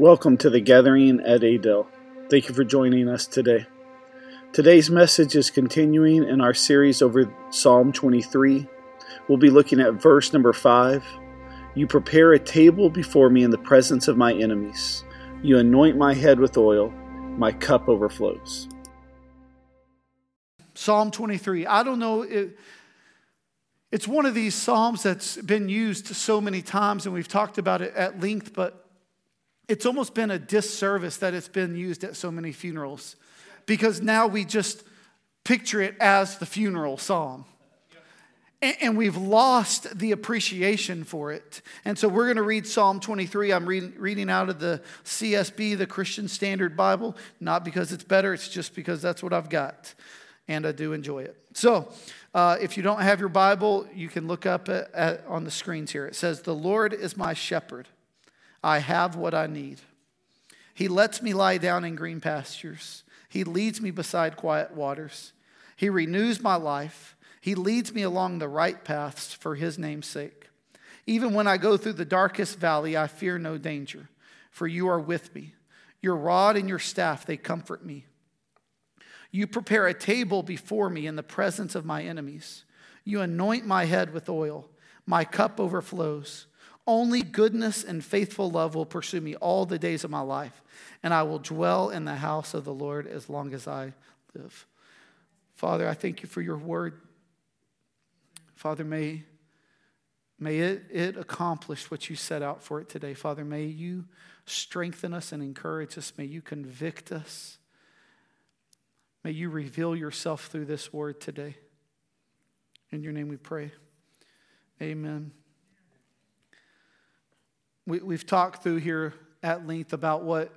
Welcome to the gathering at Adel. Thank you for joining us today. Today's message is continuing in our series over Psalm 23. We'll be looking at verse number 5. You prepare a table before me in the presence of my enemies. You anoint my head with oil, my cup overflows. Psalm 23. I don't know. It, it's one of these Psalms that's been used so many times, and we've talked about it at length, but it's almost been a disservice that it's been used at so many funerals because now we just picture it as the funeral psalm. And we've lost the appreciation for it. And so we're going to read Psalm 23. I'm reading, out of the CSB, the Christian Standard Bible, not because it's better, it's just because that's what I've got. And I do enjoy it. So uh, if you don't have your Bible, you can look up at, at, on the screens here. It says, The Lord is my shepherd. I have what I need. He lets me lie down in green pastures. He leads me beside quiet waters. He renews my life. He leads me along the right paths for his name's sake. Even when I go through the darkest valley, I fear no danger, for you are with me. Your rod and your staff, they comfort me. You prepare a table before me in the presence of my enemies. You anoint my head with oil. My cup overflows. Only goodness and faithful love will pursue me all the days of my life, and I will dwell in the house of the Lord as long as I live. Father, I thank you for your word. Father, may, may it, it accomplish what you set out for it today. Father, may you strengthen us and encourage us. May you convict us. May you reveal yourself through this word today. In your name we pray. Amen. We, we've talked through here at length about what,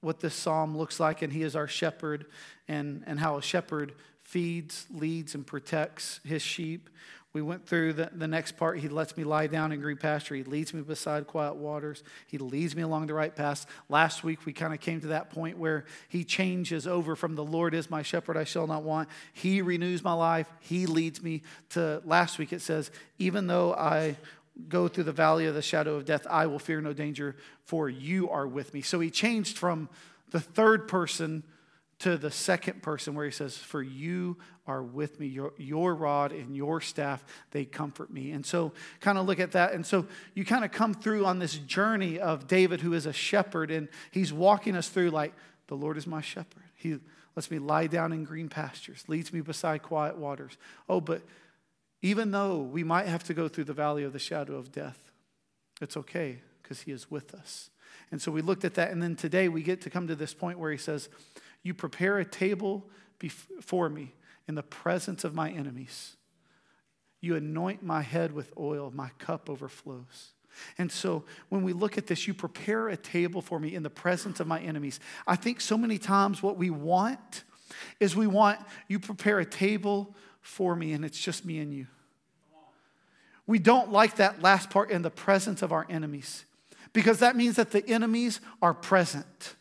what this psalm looks like, and he is our shepherd, and, and how a shepherd feeds, leads, and protects his sheep. We went through the, the next part. He lets me lie down in green pasture. He leads me beside quiet waters. He leads me along the right path. Last week, we kind of came to that point where he changes over from the Lord is my shepherd, I shall not want. He renews my life. He leads me to last week, it says, even though I go through the valley of the shadow of death, I will fear no danger, for you are with me. So he changed from the third person to the second person where he says, For you are with me, your, your rod and your staff, they comfort me. And so, kind of look at that. And so, you kind of come through on this journey of David, who is a shepherd, and he's walking us through, like, the Lord is my shepherd. He lets me lie down in green pastures, leads me beside quiet waters. Oh, but even though we might have to go through the valley of the shadow of death, it's okay because he is with us. And so we looked at that. And then today we get to come to this point where he says, you prepare a table before me in the presence of my enemies. You anoint my head with oil, my cup overflows. And so when we look at this, you prepare a table for me in the presence of my enemies. I think so many times what we want is we want you prepare a table for me and it's just me and you. We don't like that last part in the presence of our enemies because that means that the enemies are present.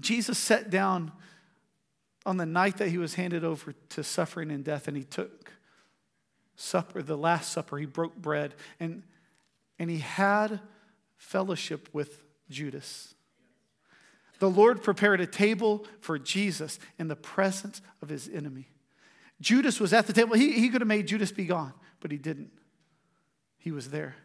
Jesus sat down on the night that he was handed over to suffering and death, and he took supper, the Last Supper. He broke bread, and, and he had fellowship with Judas. The Lord prepared a table for Jesus in the presence of his enemy. Judas was at the table. He, he could have made Judas be gone, but he didn't. He was there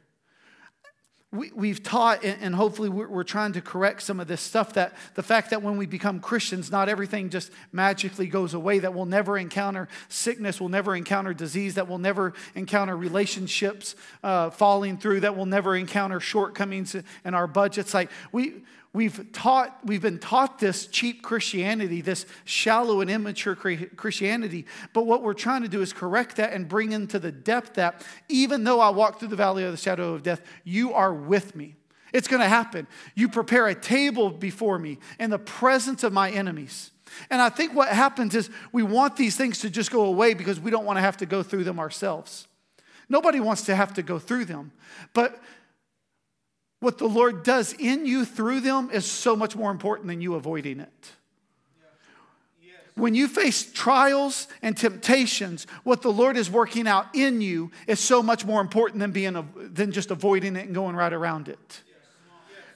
we, we've taught, and hopefully we're, trying to correct some of this stuff that the fact that when we become Christians, not everything just magically goes away, that we'll never encounter sickness, we'll never encounter disease, that we'll never encounter relationships uh, falling through, that we'll never encounter shortcomings in our budgets. Like we, We've taught, we've been taught this cheap Christianity, this shallow and immature Christianity. But what we're trying to do is correct that and bring into the depth that even though I walk through the valley of the shadow of death, you are with me. It's going to happen. You prepare a table before me in the presence of my enemies. And I think what happens is we want these things to just go away because we don't want to have to go through them ourselves. Nobody wants to have to go through them. But what the Lord does in you through them is so much more important than you avoiding it. When you face trials and temptations, what the Lord is working out in you is so much more important than being than just avoiding it and going right around it.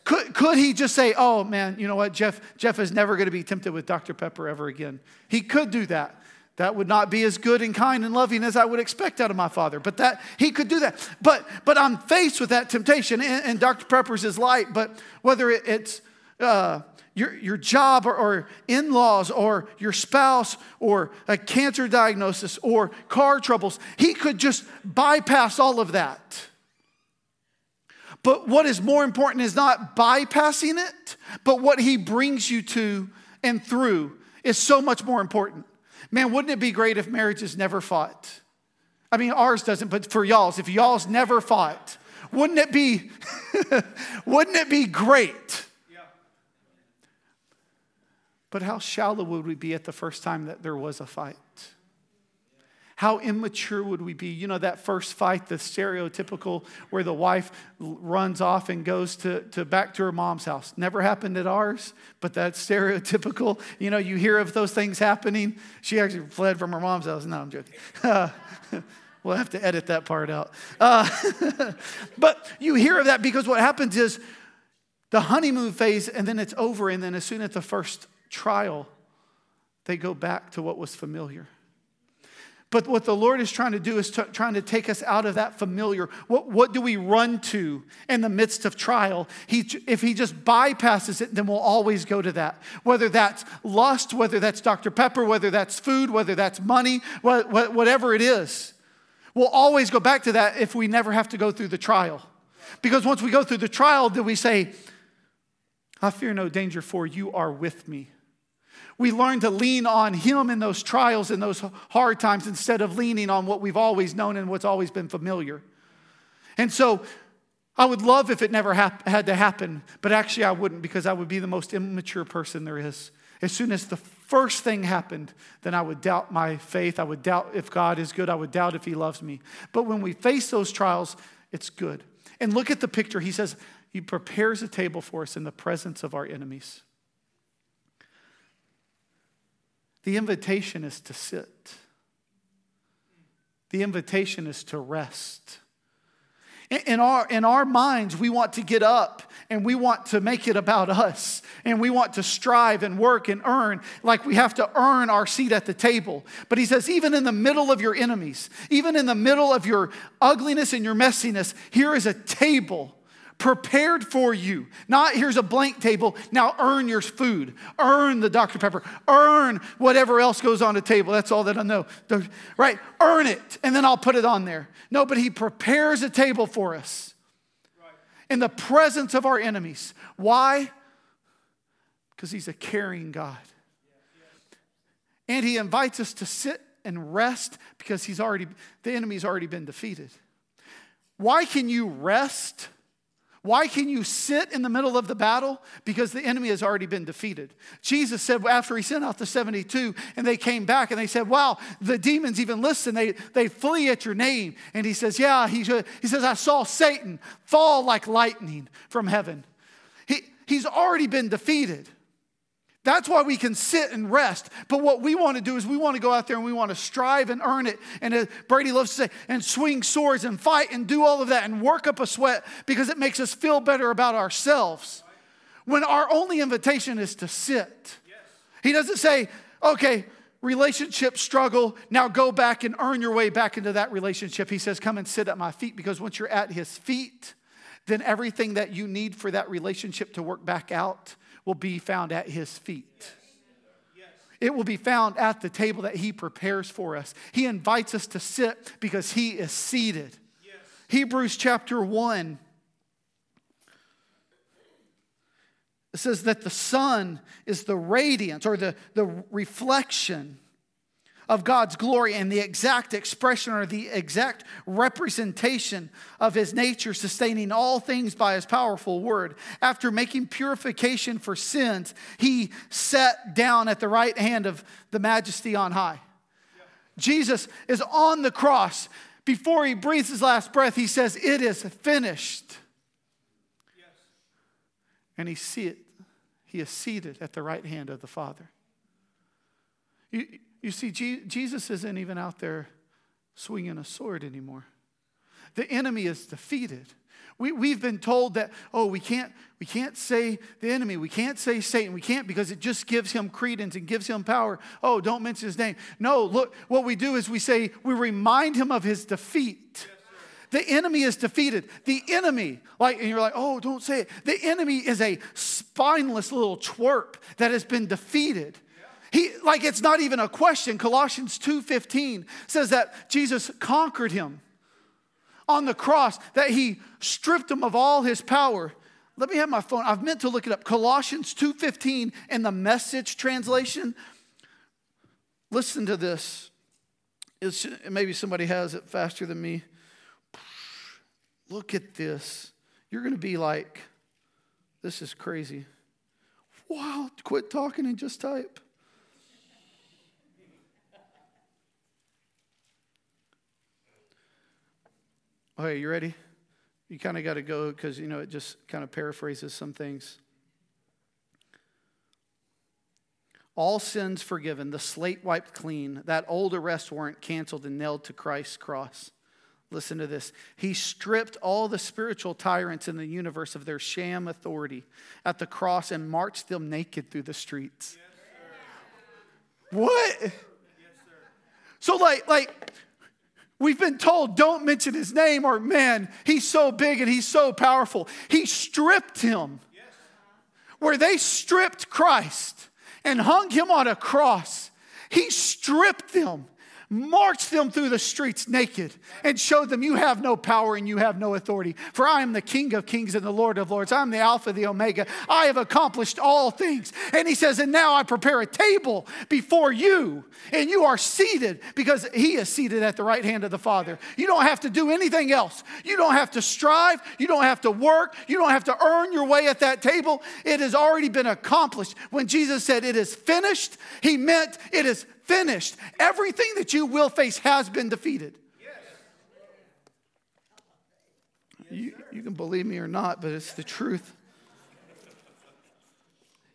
Could, could he just say, oh man, you know what, Jeff, Jeff is never going to be tempted with Dr. Pepper ever again? He could do that. That would not be as good and kind and loving as I would expect out of my father. But that he could do that. But but I'm faced with that temptation, and, and Dr. Pepper's is light. But whether it, it's uh, your, your job or, or in laws or your spouse or a cancer diagnosis or car troubles, he could just bypass all of that. But what is more important is not bypassing it, but what he brings you to and through is so much more important. Man, wouldn't it be great if marriages never fought? I mean, ours doesn't, but for y'all's, if y'all's never fought, wouldn't it be, wouldn't it be great? Yeah. But how shallow would we be at the first time that there was a fight? How immature would we be? You know, that first fight, the stereotypical where the wife runs off and goes to, to back to her mom's house. Never happened at ours, but that's stereotypical. You know, you hear of those things happening. She actually fled from her mom's house. No, I'm joking. We'll have to edit that part out. Uh, but you hear of that because what happens is the honeymoon phase and then it's over. And then as soon as the first trial, they go back to what was familiar. But what the Lord is trying to do is t- trying to take us out of that familiar. What, what do we run to in the midst of trial? He, if He just bypasses it, then we'll always go to that. Whether that's lust, whether that's Dr. Pepper, whether that's food, whether that's money, what, what, whatever it is. We'll always go back to that if we never have to go through the trial. Because once we go through the trial, then we say, I fear no danger, for you are with me. We learn to lean on Him in those trials and those hard times instead of leaning on what we've always known and what's always been familiar. And so I would love if it never hap- had to happen, but actually I wouldn't because I would be the most immature person there is. As soon as the first thing happened, then I would doubt my faith. I would doubt if God is good. I would doubt if He loves me. But when we face those trials, it's good. And look at the picture. He says, He prepares a table for us in the presence of our enemies. The invitation is to sit, the invitation is to rest. In our, in our minds, we want to get up and we want to make it about us. And we want to strive and work and earn like we have to earn our seat at the table. But he says, even in the middle of your enemies, even in the middle of your ugliness and your messiness, here is a table prepared for you. Not here's a blank table, now earn your food, earn the Dr. Pepper, earn whatever else goes on the table. That's all that I know. Right? Earn it, and then I'll put it on there. No, but He prepares a table for us in the presence of our enemies. Why? Because He's a caring God. And He invites us to sit and rest because He's already, the enemy's already been defeated. Why can you rest? Why can you sit in the middle of the battle? Because the enemy has already been defeated. Jesus said after he sent out the 72 and they came back and they said, Wow, the demons even listen. They, they flee at your name. And he says, Yeah, he, he says, I saw Satan fall like lightning from heaven. He, he's already been defeated. That's why we can sit and rest. But what we want to do is we want to go out there and we want to strive and earn it. And uh, Brady loves to say, and swing swords and fight and do all of that and work up a sweat because it makes us feel better about ourselves. When our only invitation is to sit. He doesn't say, okay, relationship struggle, now go back and earn your way back into that relationship. He says, come and sit at my feet because once you're at his feet, then everything that you need for that relationship to work back out will be found at his feet. It will be found at the table that he prepares for us. He invites us to sit because he is seated. Yes. Hebrews chapter 1 it says that the son is the radiance or the, the reflection of God's glory and the exact expression or the exact representation of his nature, sustaining all things by his powerful word. After making purification for sins, he sat down at the right hand of the majesty on high. Jesus is on the cross. Before he breathes his last breath, he says, It is finished. Yes. And he, see it, he is seated at the right hand of the Father. You, you see, Jesus isn't even out there swinging a sword anymore. The enemy is defeated. We, we've been told that, oh, we can't, we can't say the enemy, we can't say Satan, we can't because it just gives him credence and gives him power. Oh, don't mention his name. No, look, what we do is we say, we remind him of his defeat. The enemy is defeated. The enemy, like, and you're like, oh, don't say it. The enemy is a spineless little twerp that has been defeated. He, like it's not even a question. Colossians 2:15 says that Jesus conquered him on the cross, that he stripped him of all his power. Let me have my phone. I've meant to look it up. Colossians 2:15 in the message translation. Listen to this. It's, maybe somebody has it faster than me. Look at this. You're going to be like, this is crazy. Wow, quit talking and just type. Okay, you ready? You kind of got to go because, you know, it just kind of paraphrases some things. All sins forgiven, the slate wiped clean, that old arrest warrant canceled and nailed to Christ's cross. Listen to this. He stripped all the spiritual tyrants in the universe of their sham authority at the cross and marched them naked through the streets. Yes, what? Yes, so, like, like, We've been told don't mention his name or man, he's so big and he's so powerful. He stripped him. Where they stripped Christ and hung him on a cross, he stripped them marched them through the streets naked and showed them you have no power and you have no authority. For I am the King of kings and the Lord of lords. I'm the Alpha, the Omega. I have accomplished all things. And he says, And now I prepare a table before you, and you are seated because he is seated at the right hand of the Father. You don't have to do anything else. You don't have to strive. You don't have to work. You don't have to earn your way at that table. It has already been accomplished. When Jesus said, It is finished, he meant it is finished. Everything that you will face has been defeated. You, you can believe me or not, but it's the truth.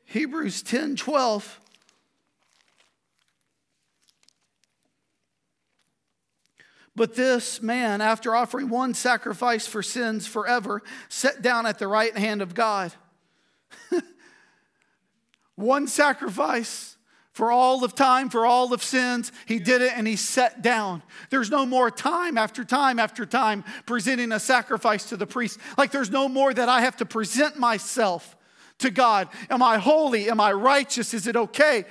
Hebrews 10 12. But this man, after offering one sacrifice for sins forever, sat down at the right hand of God. one sacrifice for all of time, for all of sins. He did it and he sat down. There's no more time after time after time presenting a sacrifice to the priest. Like there's no more that I have to present myself to God. Am I holy? Am I righteous? Is it okay?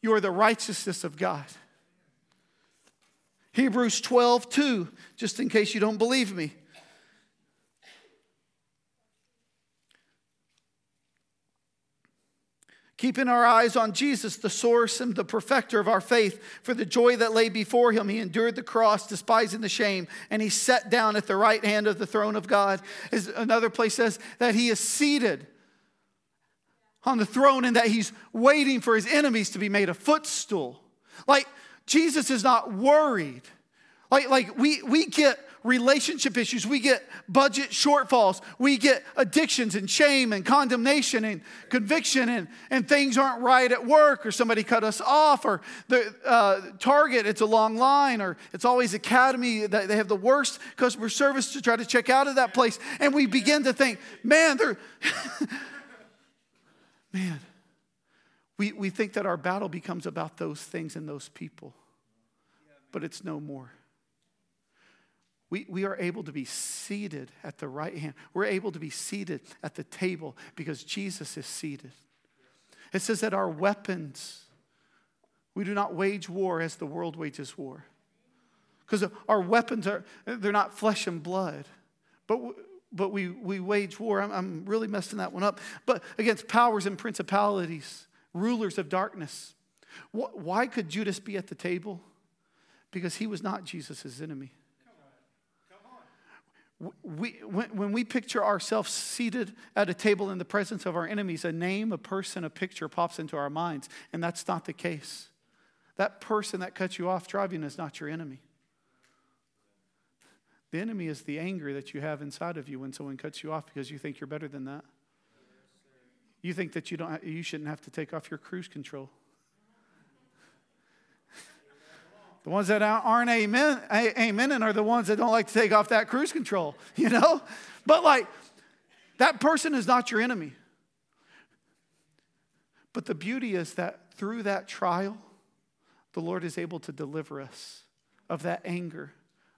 You are the righteousness of God. Hebrews 12, 2, just in case you don't believe me. Keeping our eyes on Jesus, the source and the perfecter of our faith, for the joy that lay before him, he endured the cross, despising the shame, and he sat down at the right hand of the throne of God. As another place says that he is seated on the throne and that he's waiting for his enemies to be made a footstool. Like Jesus is not worried. Like, like we, we get relationship issues, we get budget shortfalls, we get addictions and shame and condemnation and conviction, and, and things aren't right at work, or somebody cut us off, or the uh, Target, it's a long line, or it's always Academy, they have the worst customer service to try to check out of that place. And we begin to think, man, they're, man, we, we think that our battle becomes about those things and those people, but it's no more. We, we are able to be seated at the right hand. We're able to be seated at the table because Jesus is seated. It says that our weapons, we do not wage war as the world wages war. Because our weapons are, they're not flesh and blood, but, but we, we wage war. I'm, I'm really messing that one up. But against powers and principalities, rulers of darkness. Why could Judas be at the table? Because he was not Jesus' enemy. We, when, we picture ourselves seated at a table in the presence of our enemies, a name, a person, a picture pops into our minds, and that's not the case. That person that cuts you off driving is not your enemy. The enemy is the anger that you have inside of you when someone cuts you off because you think you're better than that. You think that you, don't, you shouldn't have to take off your cruise control. The ones that aren't amen, amen and are the ones that don't like to take off that cruise control, you know? But like, that person is not your enemy. But the beauty is that through that trial, the Lord is able to deliver us of that anger,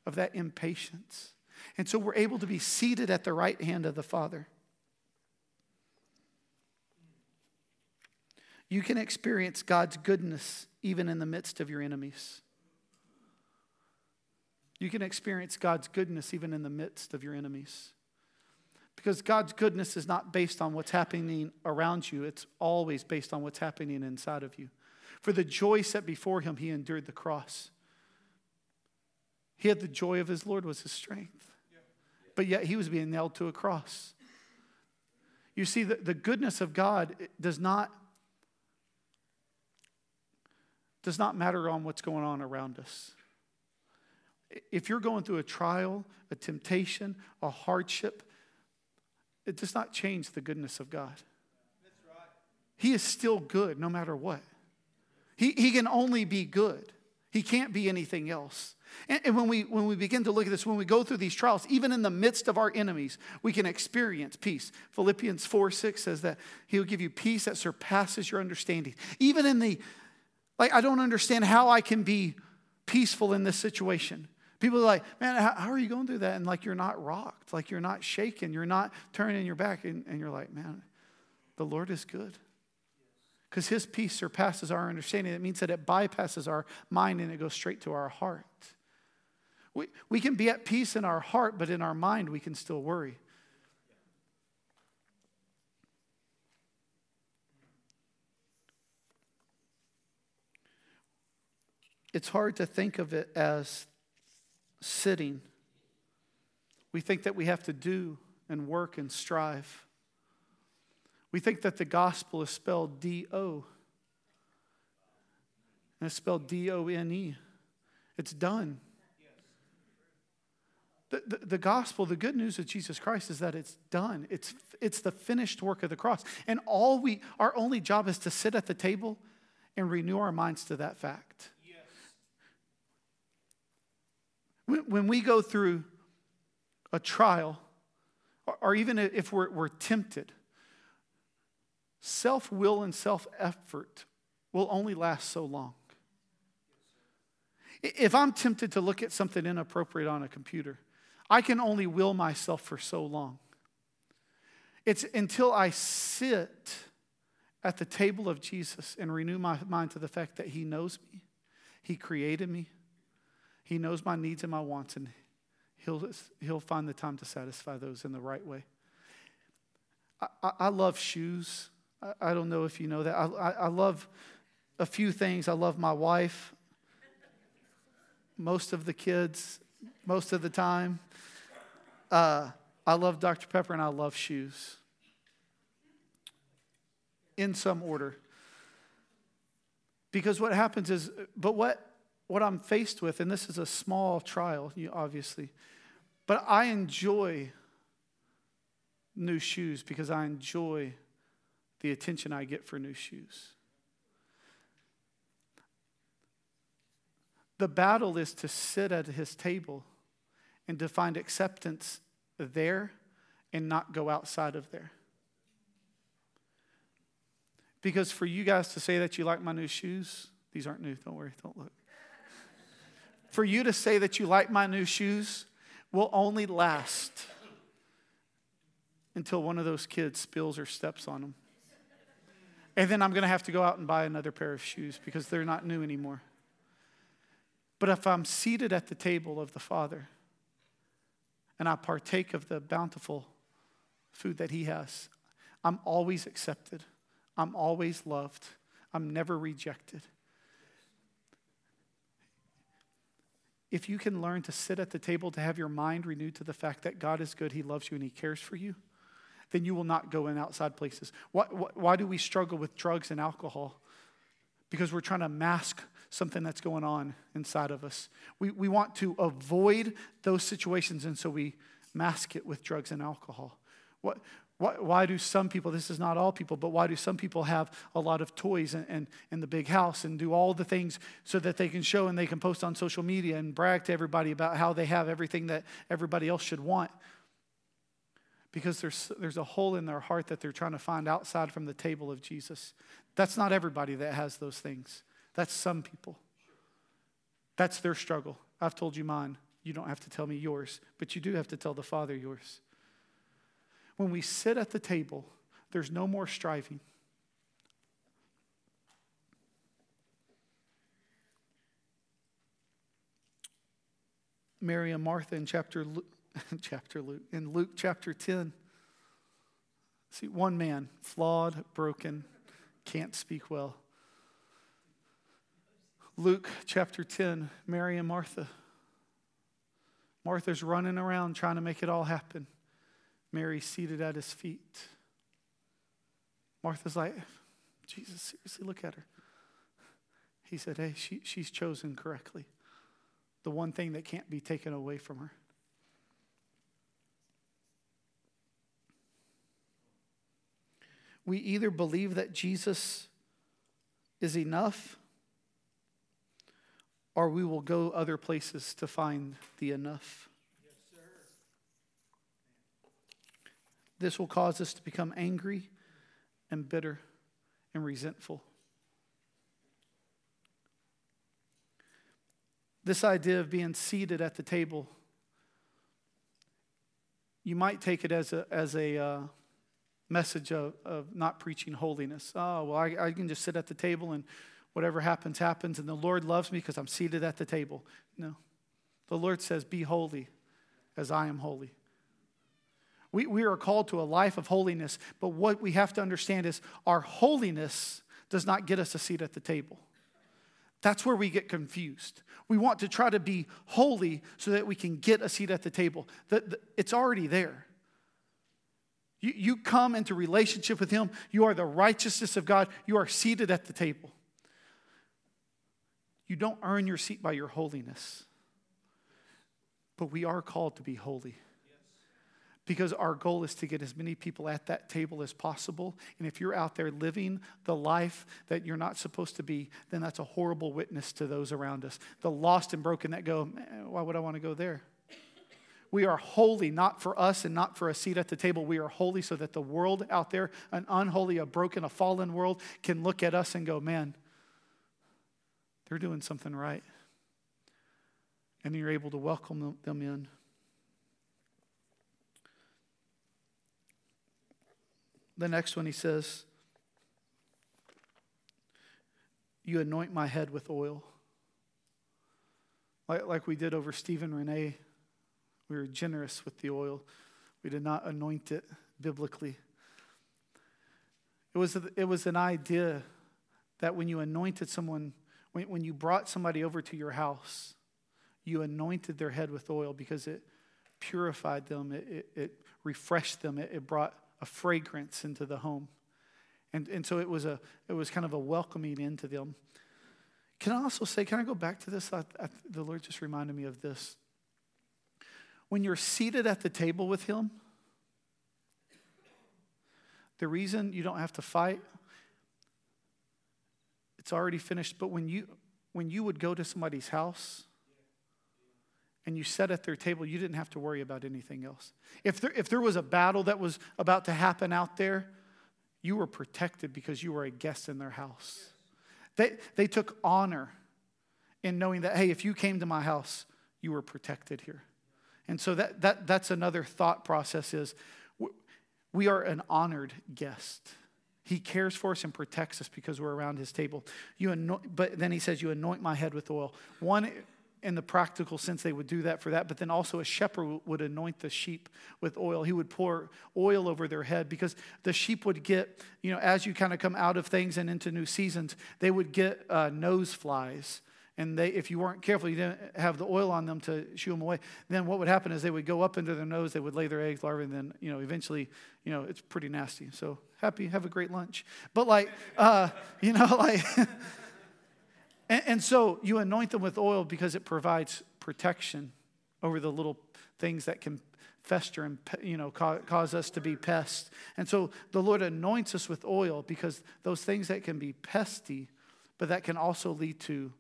of that impatience. And so we're able to be seated at the right hand of the Father. You can experience God's goodness even in the midst of your enemies. You can experience God's goodness even in the midst of your enemies. Because God's goodness is not based on what's happening around you, it's always based on what's happening inside of you. For the joy set before him, he endured the cross. He had the joy of his Lord was his strength. But yet he was being nailed to a cross. You see, the, the goodness of God does not, does not matter on what's going on around us. If you're going through a trial, a temptation, a hardship, it does not change the goodness of God. He is still good no matter what. He, he can only be good, he can't be anything else. And, and when, we, when we begin to look at this, when we go through these trials, even in the midst of our enemies, we can experience peace. Philippians 4 6 says that He will give you peace that surpasses your understanding. Even in the, like, I don't understand how I can be peaceful in this situation. People are like, man, how, how, are you going through that? And like, you're not rocked, like, you're not shaken, you're not turning your back. And, and you're like, man, the Lord is good. Because his peace surpasses our understanding. It means that it bypasses our mind and it goes straight to our heart. We, we can be at peace in our heart, but in our mind, we can still worry. It's hard to think of it as sitting. We think that we have to do and work and strive. We think that the gospel is spelled D O. And it's spelled D O N E. It's done. The, the, the, gospel, the good news of Jesus Christ is that it's done. It's, it's the finished work of the cross. And all we, our only job is to sit at the table and renew our minds to that fact. When we go through a trial, or even if we're, we're tempted, self will and self effort will only last so long. If I'm tempted to look at something inappropriate on a computer, I can only will myself for so long. It's until I sit at the table of Jesus and renew my mind to the fact that He knows me, He created me, he knows my needs and my wants, and he'll, he'll find the time to satisfy those in the right way. I, I, I love shoes. I, I, don't know if you know that. I, I love a few things. I love my wife, most of the kids, most of the time. Uh, I love Dr. Pepper and I love shoes. In some order. Because what happens is, but what what I'm faced with, and this is a small trial, obviously, but I enjoy new shoes because I enjoy the attention I get for new shoes. The battle is to sit at his table and to find acceptance there and not go outside of there. Because for you guys to say that you like my new shoes, these aren't new, don't worry, don't look for you to say that you like my new shoes will only last until one of those kids spills or steps on them. And then I'm going to have to go out and buy another pair of shoes because they're not new anymore. But if I'm seated at the table of the Father and I partake of the bountiful food that He has, I'm always accepted. I'm always loved. I'm never rejected. If you can learn to sit at the table, to have your mind renewed to the fact that God is good, He loves you, and He cares for you, then you will not go in outside places. Why, why, do we struggle with drugs and alcohol? Because we're trying to mask something that's going on inside of us. We, we want to avoid those situations, and so we mask it with drugs and alcohol. What, Why, why, do some people, this is not all people, but why do some people have a lot of toys and, and, in the big house and do all the things so that they can show and they can post on social media and brag to everybody about how they have everything that everybody else should want? Because there's, there's a hole in their heart that they're trying to find outside from the table of Jesus. That's not everybody that has those things, that's some people. That's their struggle. I've told you mine. You don't have to tell me yours, but you do have to tell the Father yours. When we sit at the table, there's no more striving. Mary and Martha in chapter chapter Luke in Luke chapter 10. See, one man, flawed, broken, can't speak well. Luke chapter 10, Mary and Martha. Martha's running around trying to make it all happen. Mary seated at his feet. Martha's like, Jesus, seriously, look at her. He said, Hey, she, she's chosen correctly. The one thing that can't be taken away from her. We either believe that Jesus is enough or we will go other places to find the enough. This will cause us to become angry and bitter and resentful. This idea of being seated at the table, you might take it as a, as a uh, message of, of not preaching holiness. Oh, well, I, I can just sit at the table and whatever happens, happens, and the Lord loves me because I'm seated at the table. No. The Lord says, Be holy as I am holy. We, we are called to a life of holiness, but what we have to understand is our holiness does not get us a seat at the table. That's where we get confused. We want to try to be holy so that we can get a seat at the table. The, the, it's already there. You, you come into relationship with Him, you are the righteousness of God, you are seated at the table. You don't earn your seat by your holiness. But we are called to be holy. Because our goal is to get as many people at that table as possible. And if you're out there living the life that you're not supposed to be, then that's a horrible witness to those around us. The lost and broken that go, why would I want to go there? We are holy, not for us and not for a seat at the table. We are holy so that the world out there, an unholy, a broken, a fallen world, can look at us and go, man, they're doing something right. And you're able to welcome them in. The next one he says, You anoint my head with oil. Like, like we did over Stephen Renee, we were generous with the oil. We did not anoint it biblically. It was, it was an idea that when you anointed someone, when, when you brought somebody over to your house, you anointed their head with oil because it purified them, it, it, it refreshed them, it, it, brought a fragrance into the home. And, and so it was, a, it was kind of a welcoming into them. Can I also say, can I go back to this? I, I, the Lord just reminded me of this. When you're seated at the table with Him, the reason you don't have to fight it's already finished. But when you, when you would go to somebody's house and you sat at their table, you didn't have to worry about anything else. If there, if there was a battle that was about to happen out there, you were protected because you were a guest in their house. They, they took honor in knowing that, hey, if you came to my house, you were protected here. And so that, that, that's another thought process is we are an honored guest. He cares for us and protects us because we're around his table. You anoint, but then he says, You anoint my head with oil. One, in the practical sense, they would do that for that, but then also a shepherd would anoint the sheep with oil. He would pour oil over their head because the sheep would get, you know, as you kind of come out of things and into new seasons, they would get uh, nose flies and they, if you weren't careful, you didn't have the oil on them to shoo them away. Then what would happen is they would go up into their nose, they would lay their eggs, larvae, and then you know eventually, you know, it's pretty nasty. So happy, have a great lunch. But like, uh, you know, like, and, and so you anoint them with oil because it provides protection over the little things that can fester and you know cause us to be pests. And so the Lord anoints us with oil because those things that can be pesty, but that can also lead to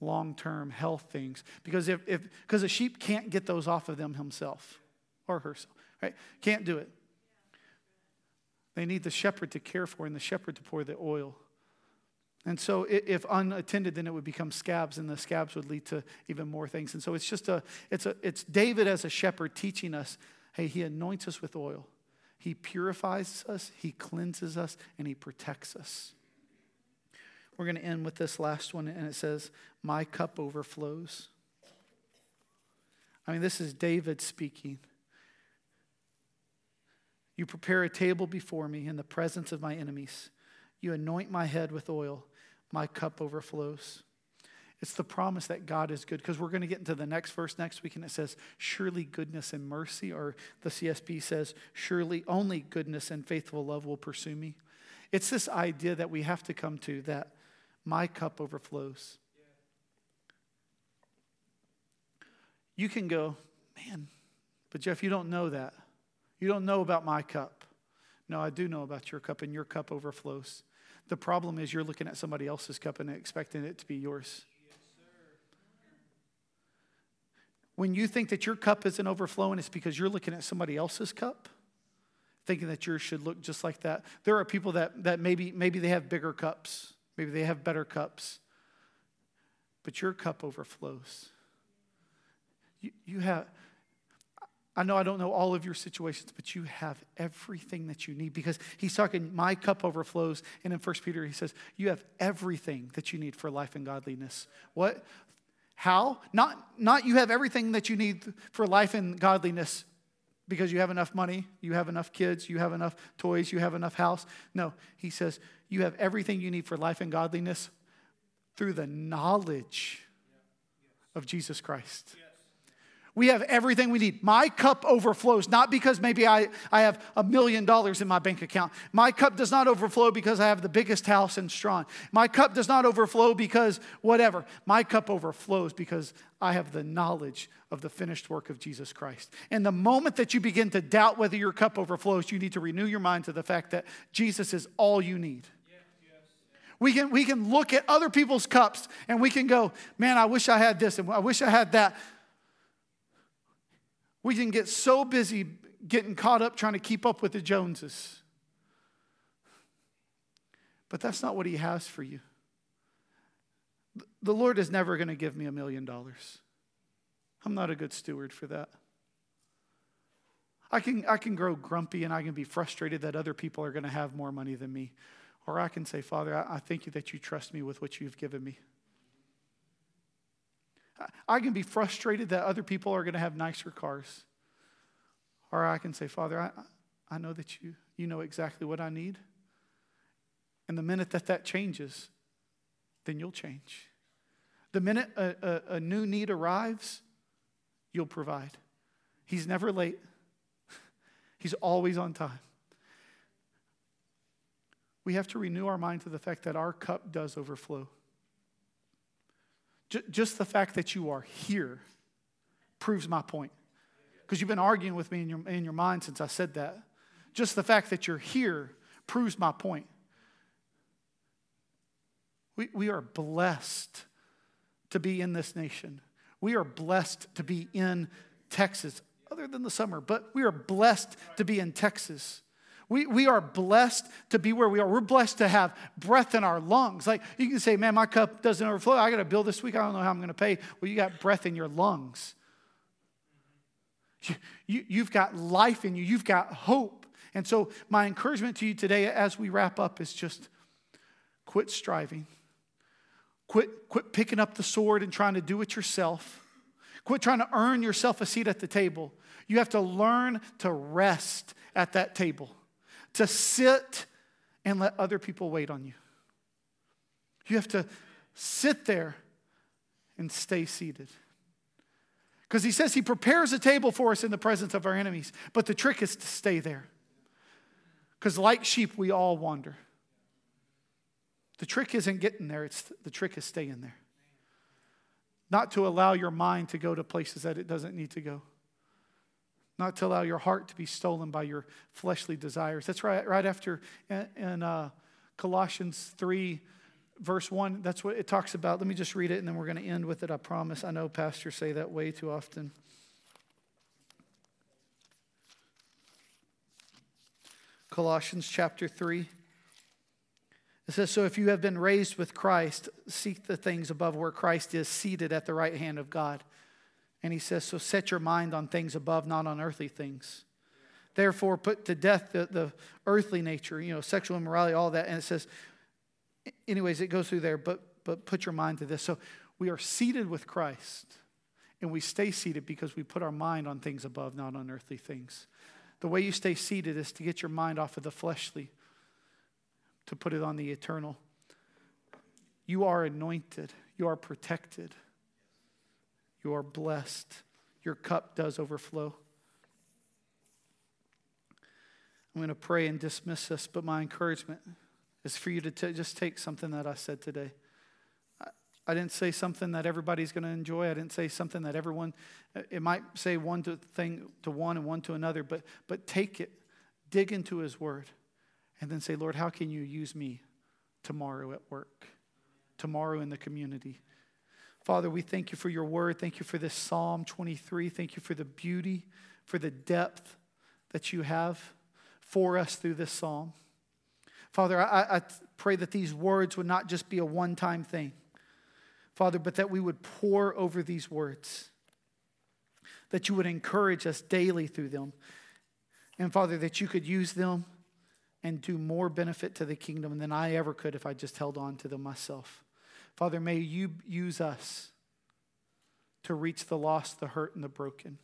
long-term health things. Because if because a sheep can't get those off of them himself or herself, right? Can't do it. They need the shepherd to care for and the shepherd to pour the oil. And so, if unattended, then it would become scabs, and the scabs would lead to even more things. And so, it's just a, it's a, it's David as a shepherd teaching us, hey, he anoints us with oil, he purifies us, he cleanses us, and he protects us. We're going to end with this last one, and it says, "My cup overflows." I mean, this is David speaking. You prepare a table before me in the presence of my enemies. You anoint my head with oil my cup overflows. It's the promise that God is good because we're going to get into the next verse next week and it says, Surely goodness and mercy, or the CSB says, Surely only goodness and faithful love will pursue me. It's this idea that we have to come to that my cup overflows. You can go, man, but Jeff, you don't know that. You don't know about my cup. No, I do know about your cup, and your cup overflows. The problem is you're looking at somebody else's cup and expecting it to be yours. when you think that your cup isn't overflowing, it's because you're looking at somebody else's cup, thinking that yours should look just like that. There are people that, that maybe, maybe they have bigger cups, maybe they have better cups, but your cup overflows. You, you have, I know I don't know all of your situations, but you have everything that you need because he's talking, my cup overflows. And in 1 Peter, he says, you have everything that you need for life and godliness. What? How? Not, not you have everything that you need for life and godliness because you have enough money, you have enough kids, you have enough toys, you have enough house. No, he says, you have everything you need for life and godliness through the knowledge of Jesus Christ. We have everything we need. My cup overflows, not because maybe I, I have a million dollars in my bank account. My cup does not overflow because I have the biggest house in Strawn. My cup does not overflow because whatever. My cup overflows because I have the knowledge of the finished work of Jesus Christ. And the moment that you begin to doubt whether your cup overflows, you need to renew your mind to the fact that Jesus is all you need. We can, we can look at other people's cups and we can go, man, I wish I had this and I wish I had that. We can get so busy getting caught up trying to keep up with the Joneses. But that's not what He has for you. The Lord is never going to give me a million dollars. I'm not a good steward for that. I can, I can grow grumpy and I can be frustrated that other people are going to have more money than me. Or I can say, Father, I, I thank you that you trust me with what you've given me. I can be frustrated that other people are going to have nicer cars. Or I can say, Father, I, I know that you, you know exactly what I need. And the minute that that changes, then you'll change. The minute a, a, a new need arrives, you'll provide. He's never late, He's always on time. We have to renew our mind to the fact that our cup does overflow. Just the fact that you are here proves my point. Because you've been arguing with me in your, in your mind since I said that. Just the fact that you're here proves my point. We, we are blessed to be in this nation. We are blessed to be in Texas, other than the summer, but we are blessed to be in Texas. We, we are blessed to be where we are. We're blessed to have breath in our lungs. Like you can say, man, my cup doesn't overflow. I got a bill this week. I don't know how I'm going to pay. Well, you got breath in your lungs. You, you, you've got life in you, you've got hope. And so, my encouragement to you today as we wrap up is just quit striving. Quit, quit picking up the sword and trying to do it yourself. Quit trying to earn yourself a seat at the table. You have to learn to rest at that table to sit and let other people wait on you. You have to sit there and stay seated. Because he says he prepares a table for us in the presence of our enemies, but the trick is to stay there. Because, like sheep, we all wander. The trick isn't getting there, it's the trick is staying there. Not to allow your mind to go to places that it doesn't need to go. Not to allow your heart to be stolen by your fleshly desires. That's right, right after in, uh, Colossians 3, verse 1, that's what it talks about. Let me just read it and then we're going to end with it, I promise. I know pastors say that way too often. Colossians chapter 3. It says, So if you have been raised with Christ, seek the things above where Christ is seated at the right hand of God. And he says, So set your mind on things above, not on earthly things. Therefore, put to death the, the earthly nature, you know, sexual immorality, all that. And it says, anyways, it goes through there, but, but put your mind to this. So we are seated with Christ, and we stay seated because we put our mind on things above, not on earthly things. The way you stay seated is to get your mind off of the fleshly, to put it on the eternal. You are anointed, you are protected, you are blessed. Your cup does overflow. I'm going to pray and dismiss us, but my encouragement is for you to t- just take something that I said today. I, I didn't say something that everybody's going to enjoy. I didn't say something that everyone, it might say one to thing to one and one to another, but, but take it, dig into his word, and then say, Lord, how can you use me tomorrow at work, tomorrow in the community? Father, we thank you for your word. Thank you for this Psalm 23. Thank you for the beauty, for the depth that you have for us through this psalm. Father, I, I pray that these words would not just be a one time thing, Father, but that we would pore over these words, that you would encourage us daily through them. And Father, that you could use them and do more benefit to the kingdom than I ever could if I just held on to them myself. Father, may you use us to reach the lost, the hurt, and the broken.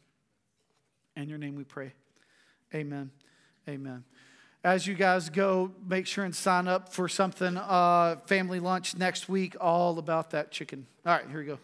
In your name we pray. Amen. Amen. As you guys go, make sure and sign up for something, uh, family lunch next week, all about that chicken. All right, here we go.